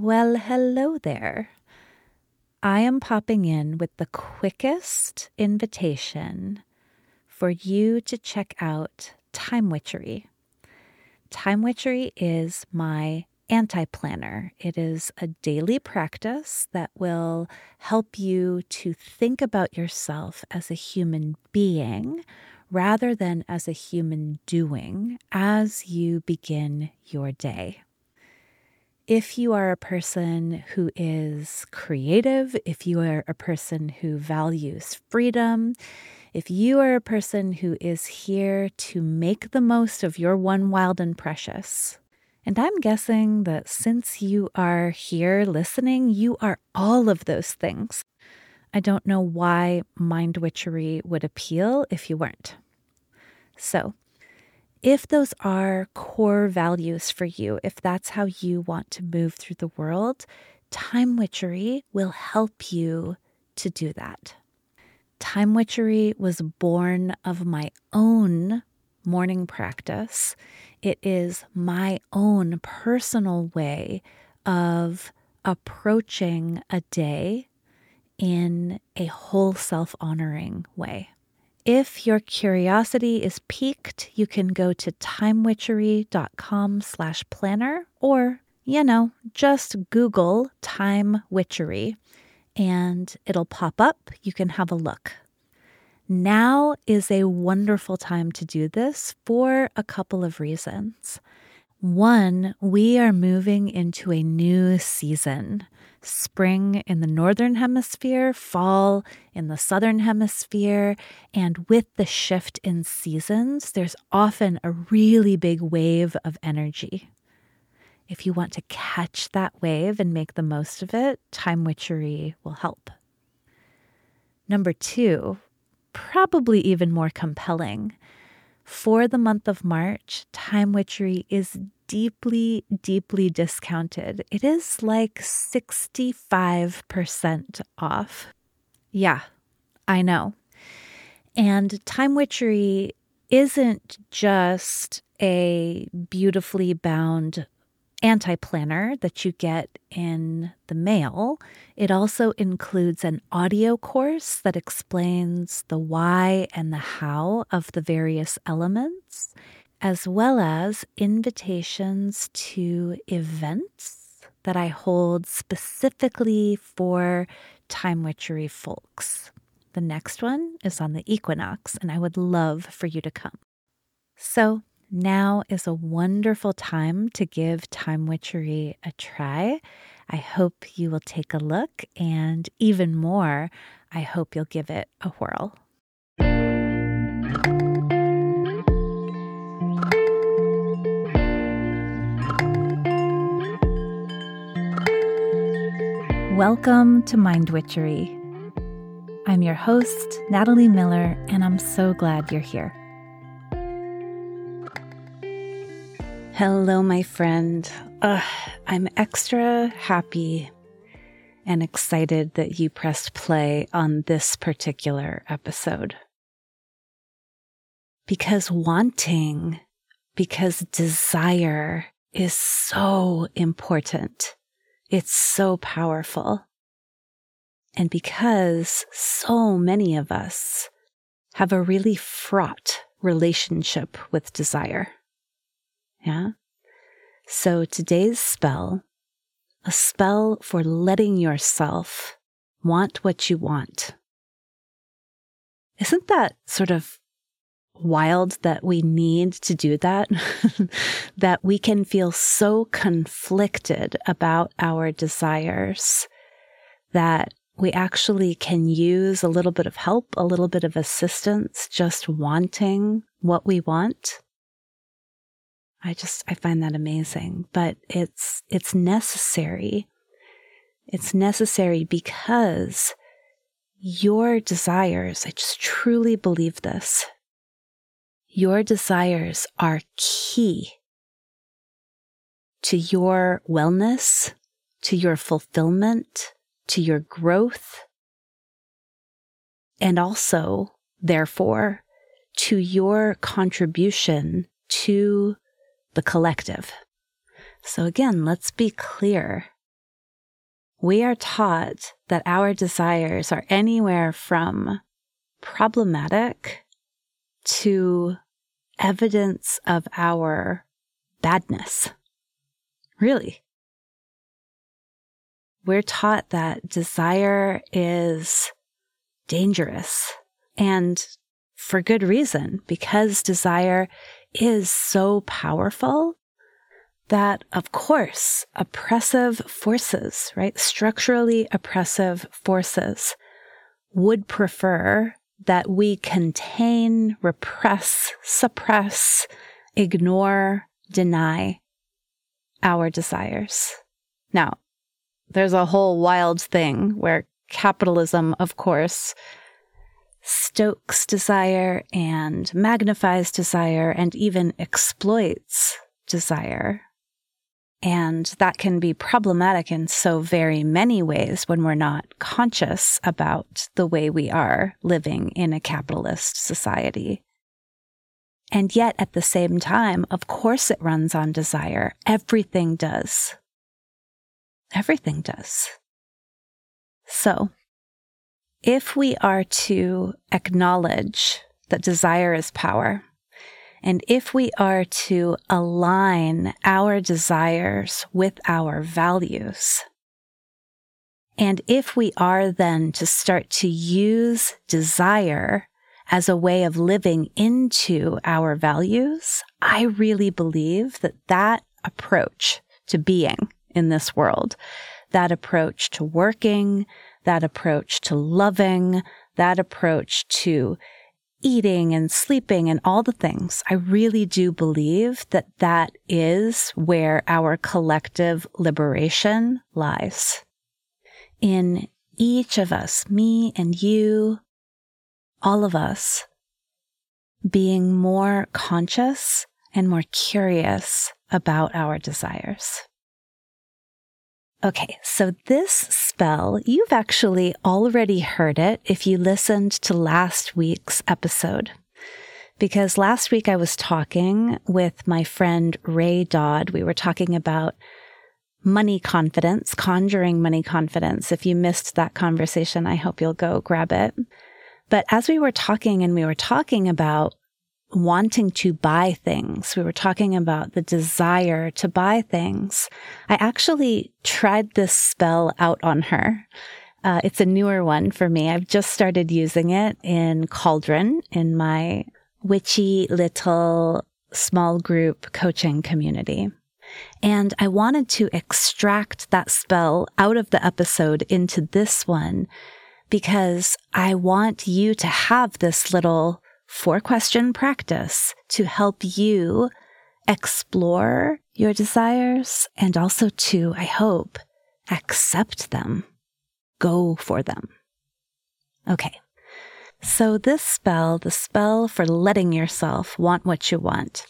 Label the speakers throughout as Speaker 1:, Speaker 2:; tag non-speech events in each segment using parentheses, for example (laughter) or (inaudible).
Speaker 1: Well, hello there. I am popping in with the quickest invitation for you to check out Time Witchery. Time Witchery is my anti planner. It is a daily practice that will help you to think about yourself as a human being rather than as a human doing as you begin your day. If you are a person who is creative, if you are a person who values freedom, if you are a person who is here to make the most of your one wild and precious, and I'm guessing that since you are here listening, you are all of those things. I don't know why mind witchery would appeal if you weren't. So, if those are core values for you, if that's how you want to move through the world, time witchery will help you to do that. Time witchery was born of my own morning practice it is my own personal way of approaching a day in a whole self honoring way. If your curiosity is piqued, you can go to timewitchery.com slash planner or, you know, just Google time witchery and it'll pop up. You can have a look. Now is a wonderful time to do this for a couple of reasons. One, we are moving into a new season. Spring in the northern hemisphere, fall in the southern hemisphere, and with the shift in seasons, there's often a really big wave of energy. If you want to catch that wave and make the most of it, time witchery will help. Number two, probably even more compelling. For the month of March, Time Witchery is deeply, deeply discounted. It is like 65% off. Yeah, I know. And Time Witchery isn't just a beautifully bound anti planner that you get in the mail. It also includes an audio course that explains the why and the how of the various elements, as well as invitations to events that I hold specifically for time witchery folks. The next one is on the equinox, and I would love for you to come. So, now is a wonderful time to give Time Witchery a try. I hope you will take a look, and even more, I hope you'll give it a whirl. Welcome to Mind Witchery. I'm your host, Natalie Miller, and I'm so glad you're here. Hello, my friend. Uh, I'm extra happy and excited that you pressed play on this particular episode. Because wanting, because desire is so important. It's so powerful. And because so many of us have a really fraught relationship with desire. Yeah. So today's spell, a spell for letting yourself want what you want. Isn't that sort of wild that we need to do that? (laughs) that we can feel so conflicted about our desires that we actually can use a little bit of help, a little bit of assistance, just wanting what we want. I just I find that amazing, but it's it's necessary. It's necessary because your desires, I just truly believe this. Your desires are key to your wellness, to your fulfillment, to your growth, and also, therefore, to your contribution to the collective. So again, let's be clear. we are taught that our desires are anywhere from problematic to evidence of our badness. Really. We're taught that desire is dangerous and for good reason, because desire is so powerful that, of course, oppressive forces, right? Structurally oppressive forces would prefer that we contain, repress, suppress, ignore, deny our desires. Now, there's a whole wild thing where capitalism, of course, stokes desire and magnifies desire and even exploits desire. And that can be problematic in so very many ways when we're not conscious about the way we are living in a capitalist society. And yet, at the same time, of course, it runs on desire. Everything does. Everything does. So, if we are to acknowledge that desire is power, and if we are to align our desires with our values, and if we are then to start to use desire as a way of living into our values, I really believe that that approach to being in this world, that approach to working, that approach to loving, that approach to eating and sleeping and all the things, I really do believe that that is where our collective liberation lies. In each of us, me and you, all of us, being more conscious and more curious about our desires. Okay, so this spell, you've actually already heard it if you listened to last week's episode. Because last week I was talking with my friend Ray Dodd. We were talking about money confidence, conjuring money confidence. If you missed that conversation, I hope you'll go grab it. But as we were talking and we were talking about wanting to buy things. We were talking about the desire to buy things. I actually tried this spell out on her. Uh, it's a newer one for me. I've just started using it in Cauldron in my witchy little small group coaching community. And I wanted to extract that spell out of the episode into this one because I want you to have this little four question practice to help you explore your desires and also to, I hope, accept them, go for them. Okay. So this spell, the spell for letting yourself want what you want,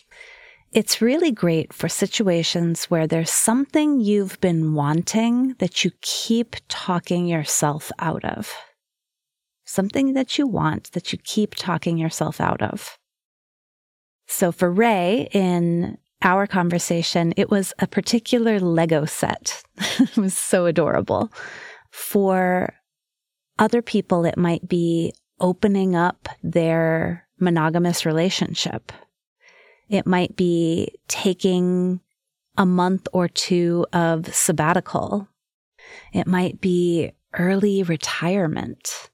Speaker 1: it's really great for situations where there's something you've been wanting that you keep talking yourself out of something that you want that you keep talking yourself out of. So for Ray, in our conversation, it was a particular Lego set. (laughs) it was so adorable. For other people, it might be opening up their monogamous relationship. It might be taking a month or two of sabbatical. It might be early retirement.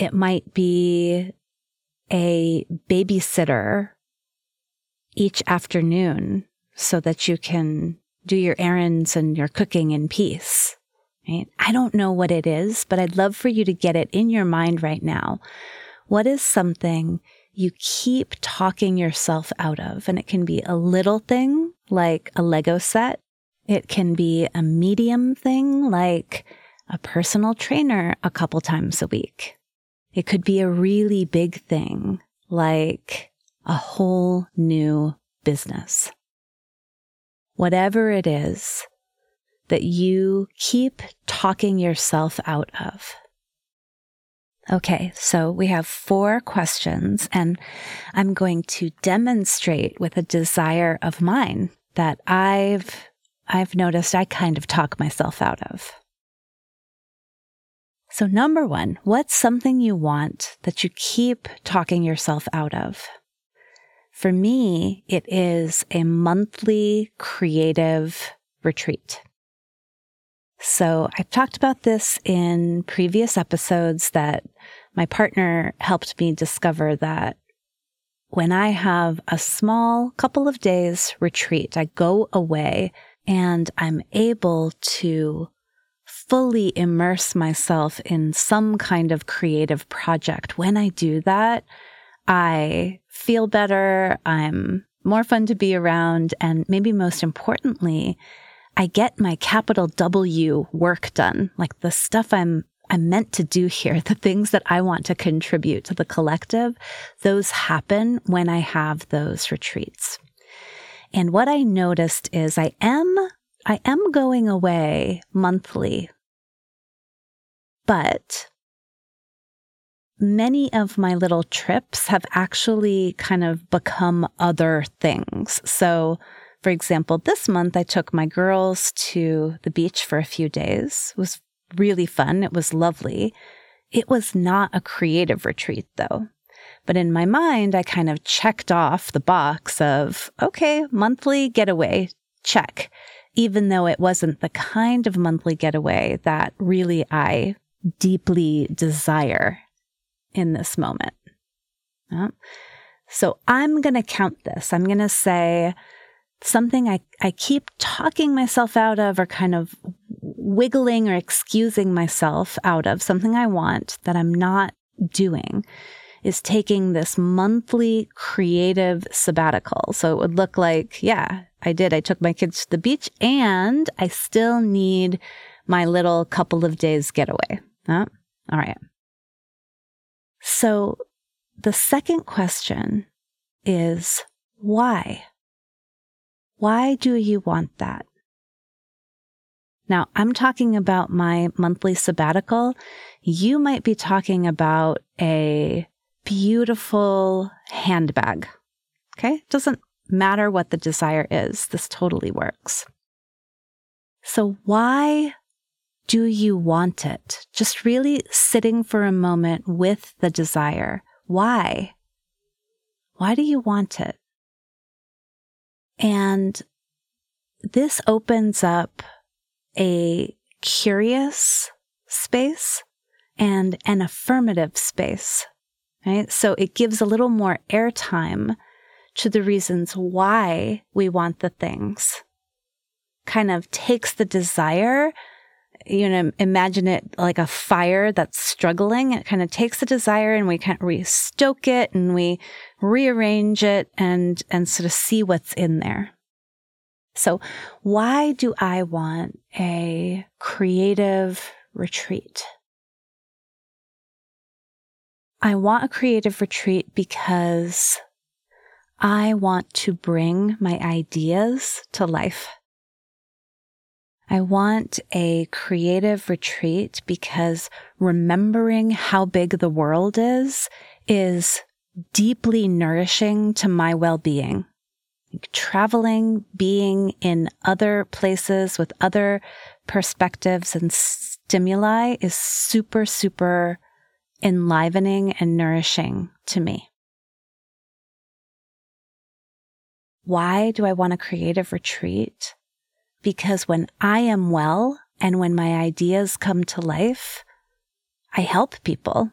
Speaker 1: It might be a babysitter each afternoon so that you can do your errands and your cooking in peace. Right? I don't know what it is, but I'd love for you to get it in your mind right now. What is something you keep talking yourself out of? And it can be a little thing like a Lego set. It can be a medium thing like a personal trainer a couple times a week. It could be a really big thing, like a whole new business. Whatever it is that you keep talking yourself out of. Okay, so we have four questions, and I'm going to demonstrate with a desire of mine that I've I've noticed I kind of talk myself out of. So, number one, what's something you want that you keep talking yourself out of? For me, it is a monthly creative retreat. So I've talked about this in previous episodes that my partner helped me discover that when I have a small couple of days retreat, I go away and I'm able to fully immerse myself in some kind of creative project. When I do that, I feel better. I'm more fun to be around. And maybe most importantly, I get my capital W work done, like the stuff I'm I'm meant to do here, the things that I want to contribute to the collective, those happen when I have those retreats. And what I noticed is I am I am going away monthly. But many of my little trips have actually kind of become other things. So, for example, this month I took my girls to the beach for a few days. It was really fun. It was lovely. It was not a creative retreat though. But in my mind, I kind of checked off the box of, okay, monthly getaway, check, even though it wasn't the kind of monthly getaway that really I deeply desire in this moment. So I'm going to count this. I'm going to say something I, I keep talking myself out of or kind of wiggling or excusing myself out of, something I want that I'm not doing is taking this monthly creative sabbatical. So it would look like, yeah, I did. I took my kids to the beach and I still need my little couple of days getaway. All right. So the second question is why? Why do you want that? Now, I'm talking about my monthly sabbatical. You might be talking about a beautiful handbag. Okay. Doesn't matter what the desire is. This totally works. So why do you want it? Just really sitting for a moment with the desire. Why? Why do you want it? And this opens up a curious space and an affirmative space, right? So it gives a little more airtime to the reasons why we want the things, kind of takes the desire you know, imagine it like a fire that's struggling. It kind of takes the desire and we kind of restoke it and we rearrange it and, and sort of see what's in there. So why do I want a creative retreat? I want a creative retreat because I want to bring my ideas to life. I want a creative retreat because remembering how big the world is is deeply nourishing to my well-being. Traveling, being in other places with other perspectives and stimuli is super, super enlivening and nourishing to me. Why do I want a creative retreat? Because when I am well and when my ideas come to life, I help people,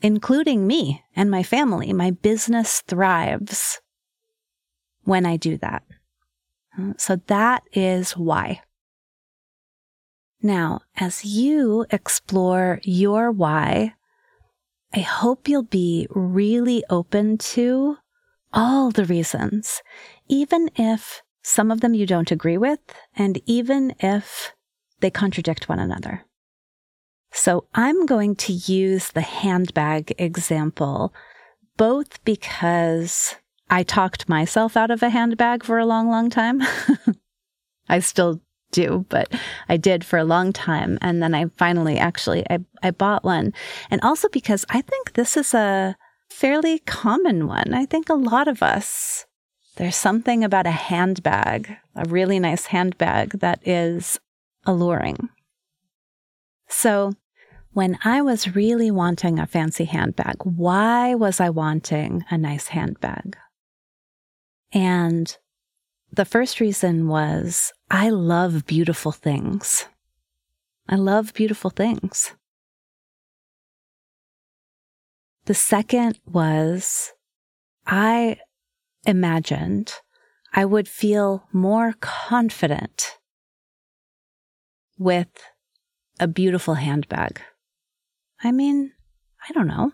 Speaker 1: including me and my family. My business thrives when I do that. Uh, so that is why. Now, as you explore your why, I hope you'll be really open to all the reasons, even if some of them you don't agree with, and even if they contradict one another. So I'm going to use the handbag example, both because I talked myself out of a handbag for a long, long time. (laughs) I still do, but I did for a long time. And then I finally actually, I, I bought one. And also because I think this is a fairly common one. I think a lot of us There's something about a handbag, a really nice handbag that is alluring. So, when I was really wanting a fancy handbag, why was I wanting a nice handbag? And the first reason was I love beautiful things. I love beautiful things. The second was I imagined I would feel more confident with a beautiful handbag. I mean, I don't know.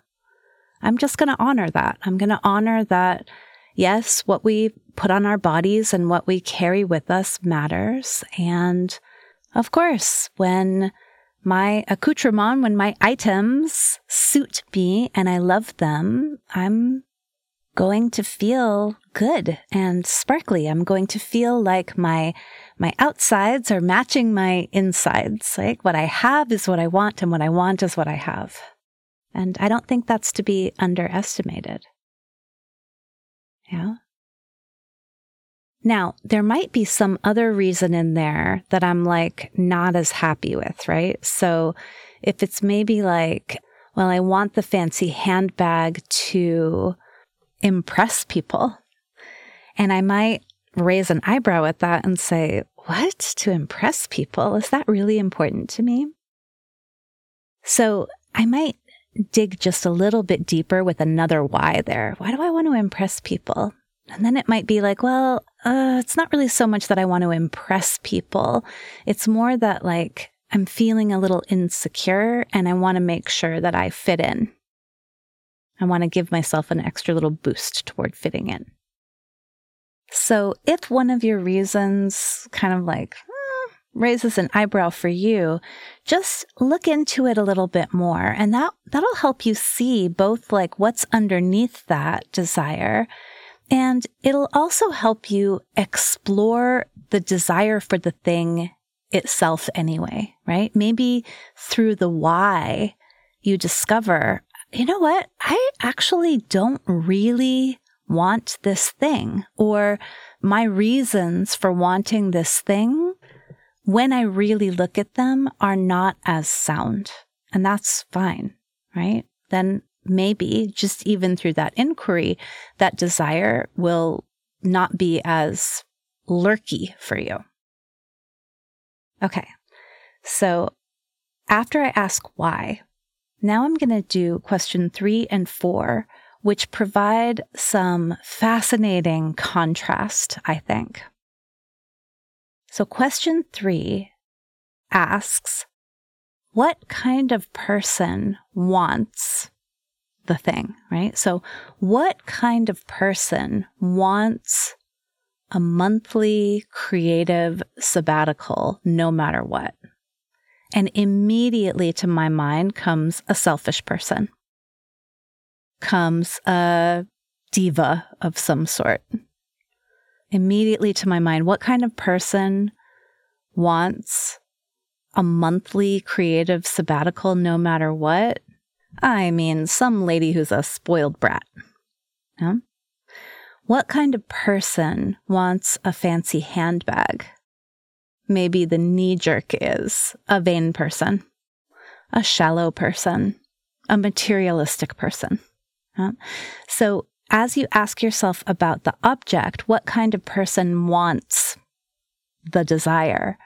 Speaker 1: I'm just going to honor that. I'm going to honor that, yes, what we put on our bodies and what we carry with us matters. And of course, when my accoutrement, when my items suit me and I love them, I'm going to feel good and sparkly. I'm going to feel like my my outsides are matching my insides. Like what I have is what I want and what I want is what I have. And I don't think that's to be underestimated. Yeah. Now, there might be some other reason in there that I'm like not as happy with, right? So if it's maybe like, well, I want the fancy handbag to impress people. And I might raise an eyebrow at that and say, What? To impress people? Is that really important to me? So I might dig just a little bit deeper with another why there. Why do I want to impress people? And then it might be like, well, uh, it's not really so much that I want to impress people. It's more that like I'm feeling a little insecure and I want to make sure that I fit in. I want to give myself an extra little boost toward fitting in. So if one of your reasons kind of like hmm, raises an eyebrow for you, just look into it a little bit more and that that'll help you see both like what's underneath that desire and it'll also help you explore the desire for the thing itself anyway, right? Maybe through the why you discover you know what? I actually don't really want this thing or my reasons for wanting this thing when I really look at them are not as sound. And that's fine, right? Then maybe just even through that inquiry, that desire will not be as lurky for you. Okay. So after I ask why, now I'm going to do question three and four, which provide some fascinating contrast, I think. So question three asks, what kind of person wants the thing, right? So what kind of person wants a monthly creative sabbatical no matter what? And immediately to my mind comes a selfish person, comes a diva of some sort. Immediately to my mind, what kind of person wants a monthly creative sabbatical no matter what? I mean, some lady who's a spoiled brat. Yeah? What kind of person wants a fancy handbag? Maybe the knee jerk is a vain person, a shallow person, a materialistic person. So, as you ask yourself about the object, what kind of person wants the desire?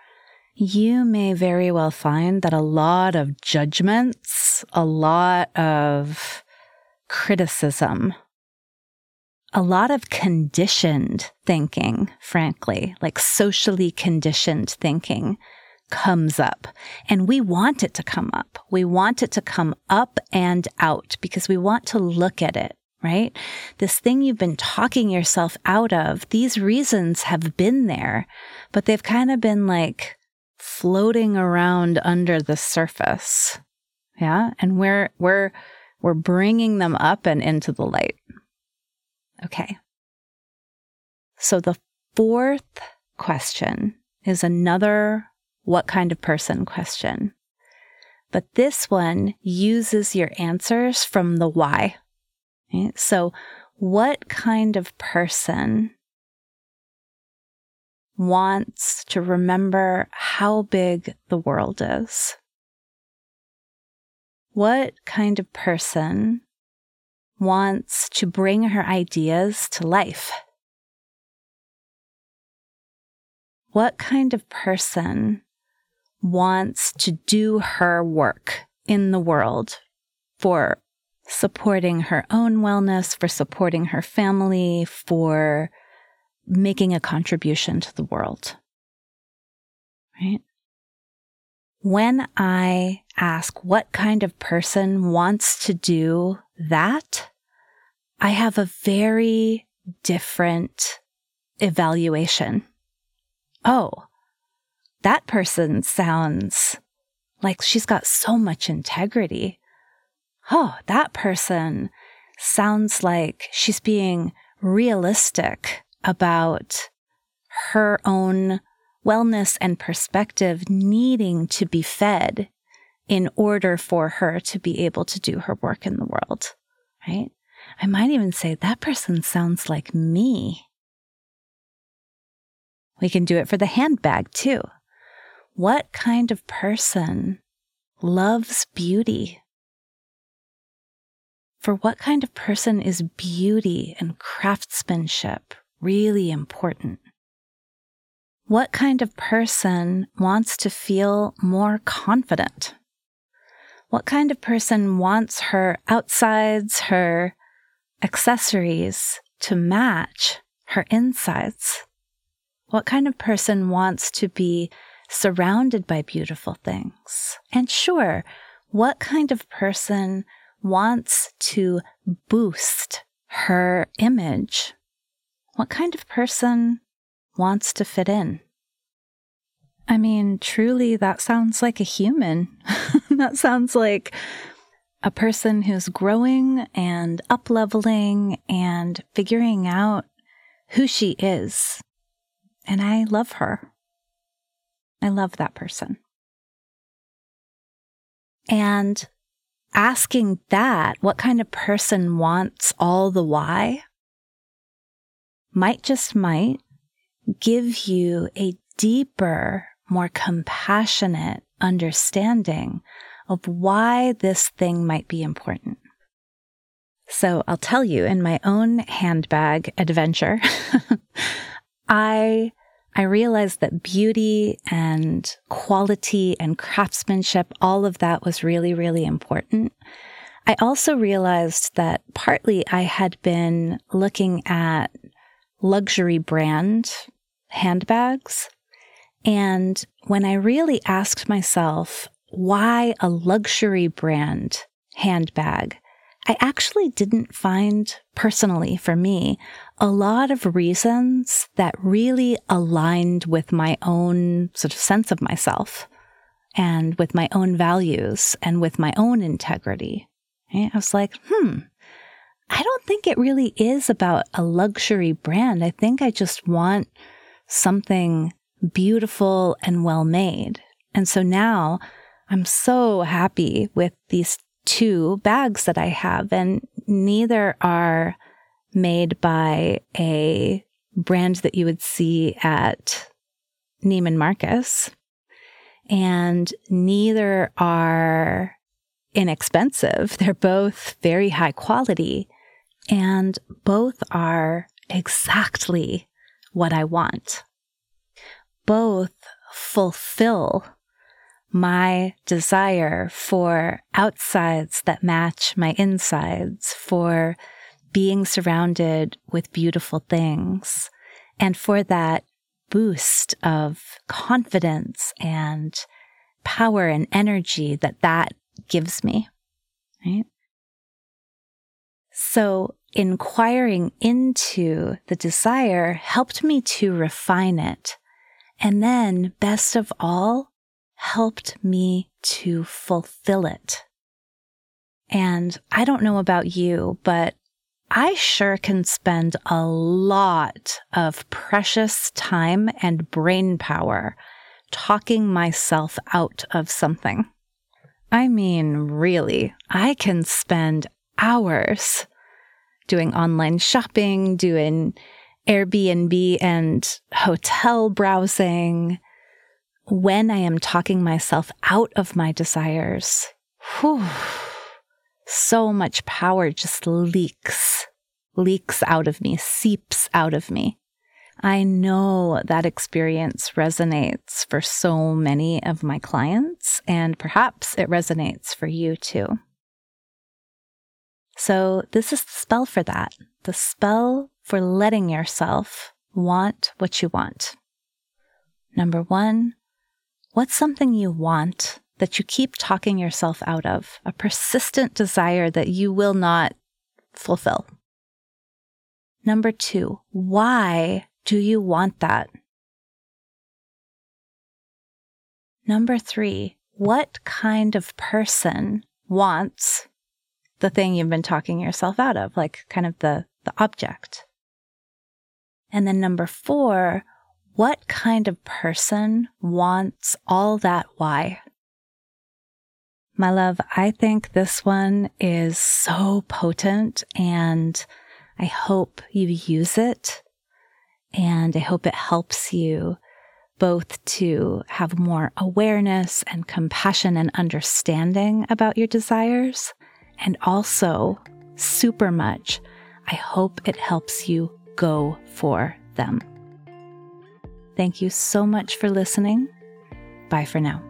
Speaker 1: You may very well find that a lot of judgments, a lot of criticism a lot of conditioned thinking, frankly, like socially conditioned thinking comes up and we want it to come up. We want it to come up and out because we want to look at it, right? This thing you've been talking yourself out of, these reasons have been there, but they've kind of been like floating around under the surface. Yeah. And we're, we're, we're bringing them up and into the light. Okay. So the fourth question is another what kind of person question. But this one uses your answers from the why. So, what kind of person wants to remember how big the world is? What kind of person wants to bring her ideas to life? What kind of person wants to do her work in the world for supporting her own wellness, for supporting her family, for making a contribution to the world? Right? When I ask what kind of person wants to do that, I have a very different evaluation. Oh, that person sounds like she's got so much integrity. Oh, that person sounds like she's being realistic about her own wellness and perspective needing to be fed in order for her to be able to do her work in the world, right? I might even say that person sounds like me. We can do it for the handbag too. What kind of person loves beauty? For what kind of person is beauty and craftsmanship really important? What kind of person wants to feel more confident? What kind of person wants her outsides, her accessories to match her insides? What kind of person wants to be surrounded by beautiful things? And sure, what kind of person wants to boost her image? What kind of person wants to fit in. I mean, truly, that sounds like a human. (laughs) that sounds like a person who's growing and up leveling and figuring out who she is. And I love her. I love that person. And asking that, what kind of person wants all the why, might just might give you a deeper, more compassionate understanding of why this thing might be important. So I'll tell you in my own handbag adventure, (laughs) I I realized that beauty and quality and craftsmanship, all of that was really, really important. I also realized that partly I had been looking at luxury brand handbags. And when I really asked myself, why a luxury brand handbag? I actually didn't find personally for me a lot of reasons that really aligned with my own sort of sense of myself and with my own values and with my own integrity. I was like, hmm, I don't think it really is about a luxury brand. I think I just want something beautiful and well made. And so now I'm so happy with these two bags that I have, and neither are made by a brand that you would see at Neiman Marcus, and neither are inexpensive. (laughs) They're both very high quality, and both are exactly what I want. Both fulfill my desire for outsides that match my insides, for being surrounded with beautiful things, and for that boost of confidence and power and energy that that gives me. Right? So inquiring into the desire helped me to refine it. And then, best of all, helped me to fulfill it. And I don't know about you, but I sure can spend a lot of precious time and brain power talking myself out of something. I mean, really, I can spend hours doing online shopping, doing Airbnb and hotel browsing, when I am talking myself out of my desires, whew, so much power just leaks, leaks out of me, seeps out of me. I know that experience resonates for so many of my clients, and perhaps it resonates for you too. So, this is the spell for that the spell for letting yourself want what you want. Number one, what's something you want that you keep talking yourself out of, a persistent desire that you will not fulfill? Number two, why do you want that? Number three, what kind of person wants the thing you've been talking yourself out of, like kind of the, the object? And then number four, what kind of person wants all that why? My love, I think this one is so potent and I hope you use it and I hope it helps you both to have more awareness and compassion and understanding about your desires. And also, super much, I hope it helps you go for them. Thank you so much for listening. Bye for now.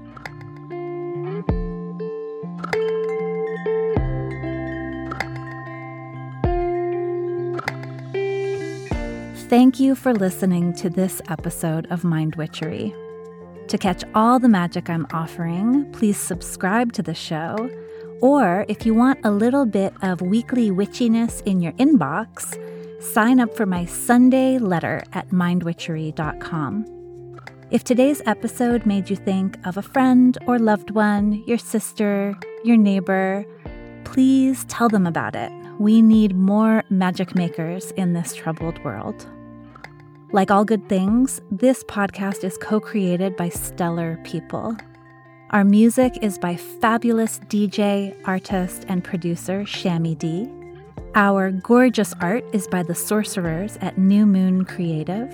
Speaker 1: Thank you for listening to this episode of Mind Witchery. To catch all the magic I'm offering, please subscribe to the show. Or if you want a little bit of weekly witchiness in your inbox, sign up for my Sunday letter at mindwitchery.com. If today's episode made you think of a friend or loved one, your sister, your neighbor, please tell them about it. We need more magic makers in this troubled world. Like all good things, this podcast is co created by stellar people. Our music is by fabulous DJ, artist, and producer Shammy D. Our gorgeous art is by the sorcerers at New Moon Creative.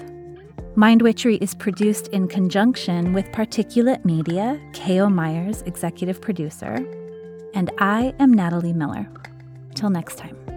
Speaker 1: Mind Witchery is produced in conjunction with Particulate Media, K.O. Myers, executive producer. And I am Natalie Miller. Till next time.